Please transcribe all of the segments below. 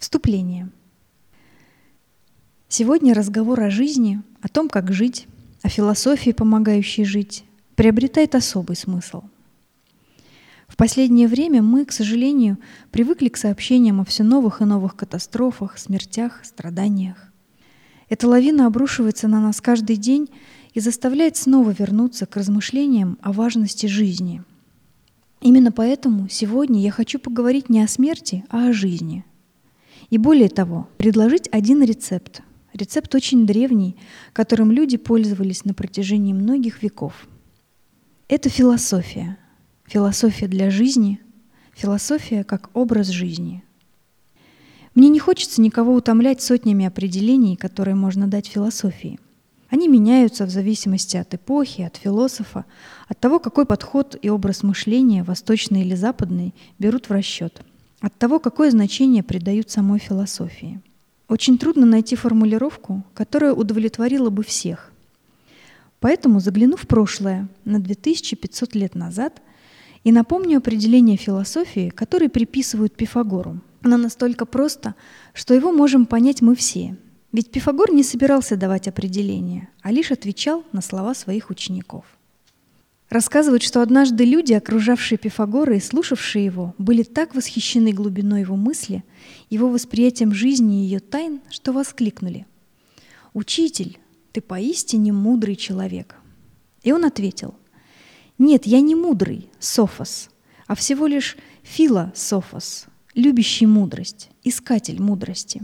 Вступление. Сегодня разговор о жизни, о том, как жить, о философии, помогающей жить, приобретает особый смысл. В последнее время мы, к сожалению, привыкли к сообщениям о все новых и новых катастрофах, смертях, страданиях. Эта лавина обрушивается на нас каждый день и заставляет снова вернуться к размышлениям о важности жизни. Именно поэтому сегодня я хочу поговорить не о смерти, а о жизни. И более того, предложить один рецепт. Рецепт очень древний, которым люди пользовались на протяжении многих веков. Это философия. Философия для жизни, философия как образ жизни – мне не хочется никого утомлять сотнями определений, которые можно дать философии. Они меняются в зависимости от эпохи, от философа, от того, какой подход и образ мышления, восточный или западный, берут в расчет, от того, какое значение придают самой философии. Очень трудно найти формулировку, которая удовлетворила бы всех. Поэтому загляну в прошлое, на 2500 лет назад, и напомню определение философии, которое приписывают Пифагору – оно настолько просто, что его можем понять мы все. Ведь Пифагор не собирался давать определения, а лишь отвечал на слова своих учеников. Рассказывают, что однажды люди, окружавшие Пифагора и слушавшие его, были так восхищены глубиной его мысли, его восприятием жизни и ее тайн, что воскликнули. «Учитель, ты поистине мудрый человек». И он ответил, «Нет, я не мудрый, Софос, а всего лишь философос, любящий мудрость, искатель мудрости.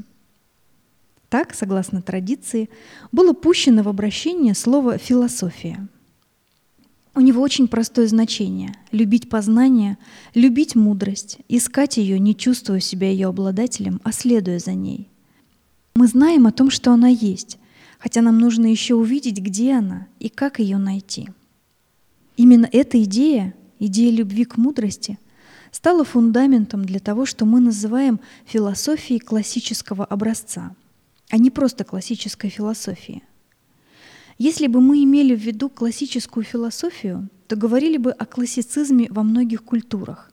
Так, согласно традиции, было пущено в обращение слово «философия». У него очень простое значение – любить познание, любить мудрость, искать ее, не чувствуя себя ее обладателем, а следуя за ней. Мы знаем о том, что она есть, хотя нам нужно еще увидеть, где она и как ее найти. Именно эта идея, идея любви к мудрости – стало фундаментом для того, что мы называем философией классического образца, а не просто классической философией. Если бы мы имели в виду классическую философию, то говорили бы о классицизме во многих культурах,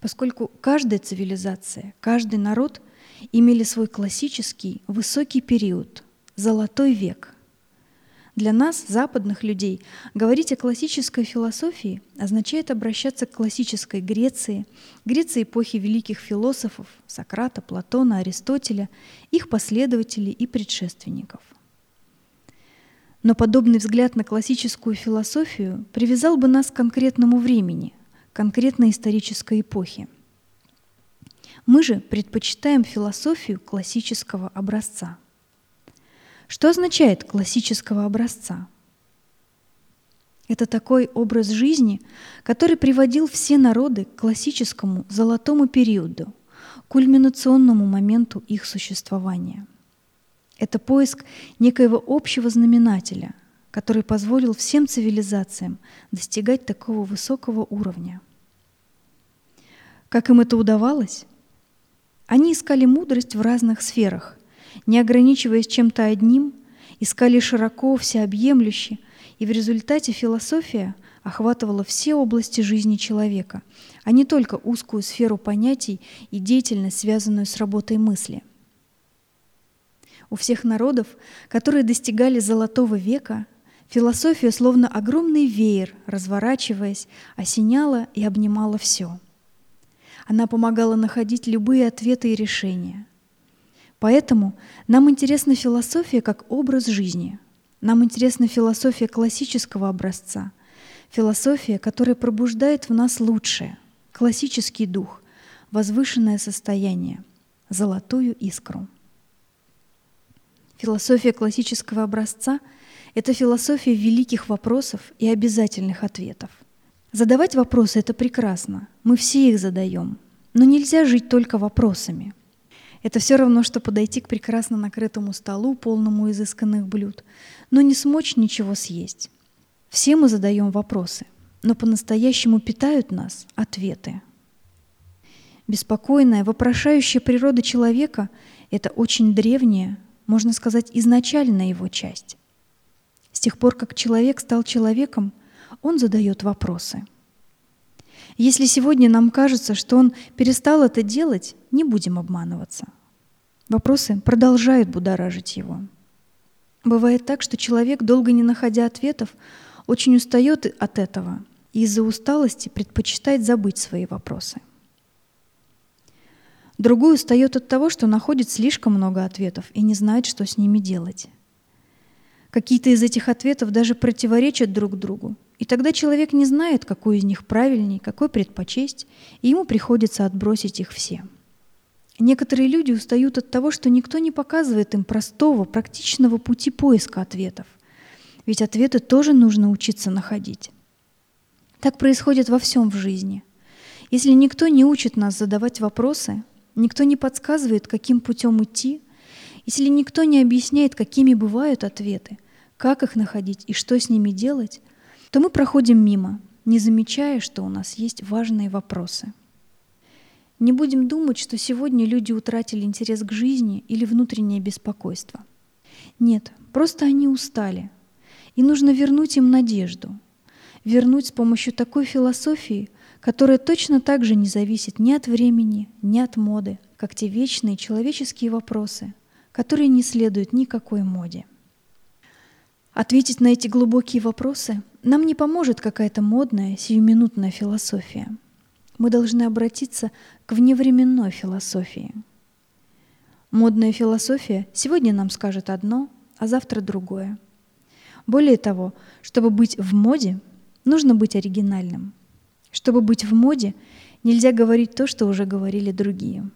поскольку каждая цивилизация, каждый народ имели свой классический высокий период, золотой век – для нас, западных людей, говорить о классической философии означает обращаться к классической Греции, Греции эпохи великих философов Сократа, Платона, Аристотеля, их последователей и предшественников. Но подобный взгляд на классическую философию привязал бы нас к конкретному времени, конкретной исторической эпохе. Мы же предпочитаем философию классического образца – что означает классического образца? Это такой образ жизни, который приводил все народы к классическому золотому периоду, кульминационному моменту их существования. Это поиск некоего общего знаменателя, который позволил всем цивилизациям достигать такого высокого уровня. Как им это удавалось? Они искали мудрость в разных сферах, не ограничиваясь чем-то одним, искали широко, всеобъемлюще, и в результате философия охватывала все области жизни человека, а не только узкую сферу понятий и деятельность, связанную с работой мысли. У всех народов, которые достигали золотого века, философия словно огромный веер, разворачиваясь, осеняла и обнимала все. Она помогала находить любые ответы и решения – Поэтому нам интересна философия как образ жизни. Нам интересна философия классического образца, философия, которая пробуждает в нас лучшее, классический дух, возвышенное состояние, золотую искру. Философия классического образца — это философия великих вопросов и обязательных ответов. Задавать вопросы — это прекрасно, мы все их задаем, но нельзя жить только вопросами — это все равно, что подойти к прекрасно накрытому столу, полному изысканных блюд, но не смочь ничего съесть. Все мы задаем вопросы, но по-настоящему питают нас ответы. Беспокойная, вопрошающая природа человека — это очень древняя, можно сказать, изначальная его часть. С тех пор, как человек стал человеком, он задает вопросы. Если сегодня нам кажется, что он перестал это делать, не будем обманываться. Вопросы продолжают будоражить его. Бывает так, что человек, долго не находя ответов, очень устает от этого и из-за усталости предпочитает забыть свои вопросы. Другой устает от того, что находит слишком много ответов и не знает, что с ними делать. Какие-то из этих ответов даже противоречат друг другу, и тогда человек не знает, какой из них правильней, какой предпочесть, и ему приходится отбросить их все. Некоторые люди устают от того, что никто не показывает им простого, практичного пути поиска ответов. Ведь ответы тоже нужно учиться находить. Так происходит во всем в жизни. Если никто не учит нас задавать вопросы, никто не подсказывает, каким путем идти, если никто не объясняет, какими бывают ответы, как их находить и что с ними делать, то мы проходим мимо, не замечая, что у нас есть важные вопросы. Не будем думать, что сегодня люди утратили интерес к жизни или внутреннее беспокойство. Нет, просто они устали. И нужно вернуть им надежду. Вернуть с помощью такой философии, которая точно так же не зависит ни от времени, ни от моды, как те вечные человеческие вопросы, которые не следуют никакой моде. Ответить на эти глубокие вопросы нам не поможет какая-то модная, сиюминутная философия. Мы должны обратиться к вневременной философии. Модная философия сегодня нам скажет одно, а завтра другое. Более того, чтобы быть в моде, нужно быть оригинальным. Чтобы быть в моде, нельзя говорить то, что уже говорили другие.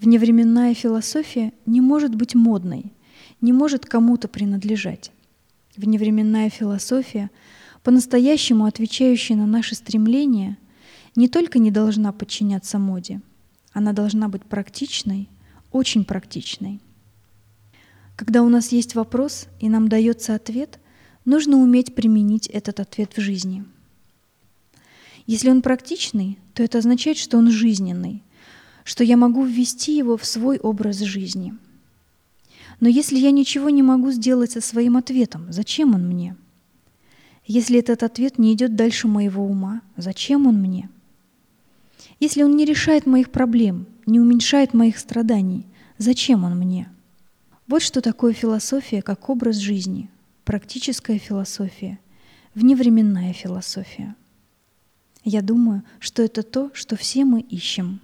Вневременная философия не может быть модной, не может кому-то принадлежать. Вневременная философия, по-настоящему отвечающая на наши стремления, не только не должна подчиняться моде, она должна быть практичной, очень практичной. Когда у нас есть вопрос и нам дается ответ, нужно уметь применить этот ответ в жизни – если он практичный, то это означает, что он жизненный, что я могу ввести его в свой образ жизни. Но если я ничего не могу сделать со своим ответом, зачем он мне? Если этот ответ не идет дальше моего ума, зачем он мне? Если он не решает моих проблем, не уменьшает моих страданий, зачем он мне? Вот что такое философия как образ жизни, практическая философия, вневременная философия. Я думаю, что это то, что все мы ищем –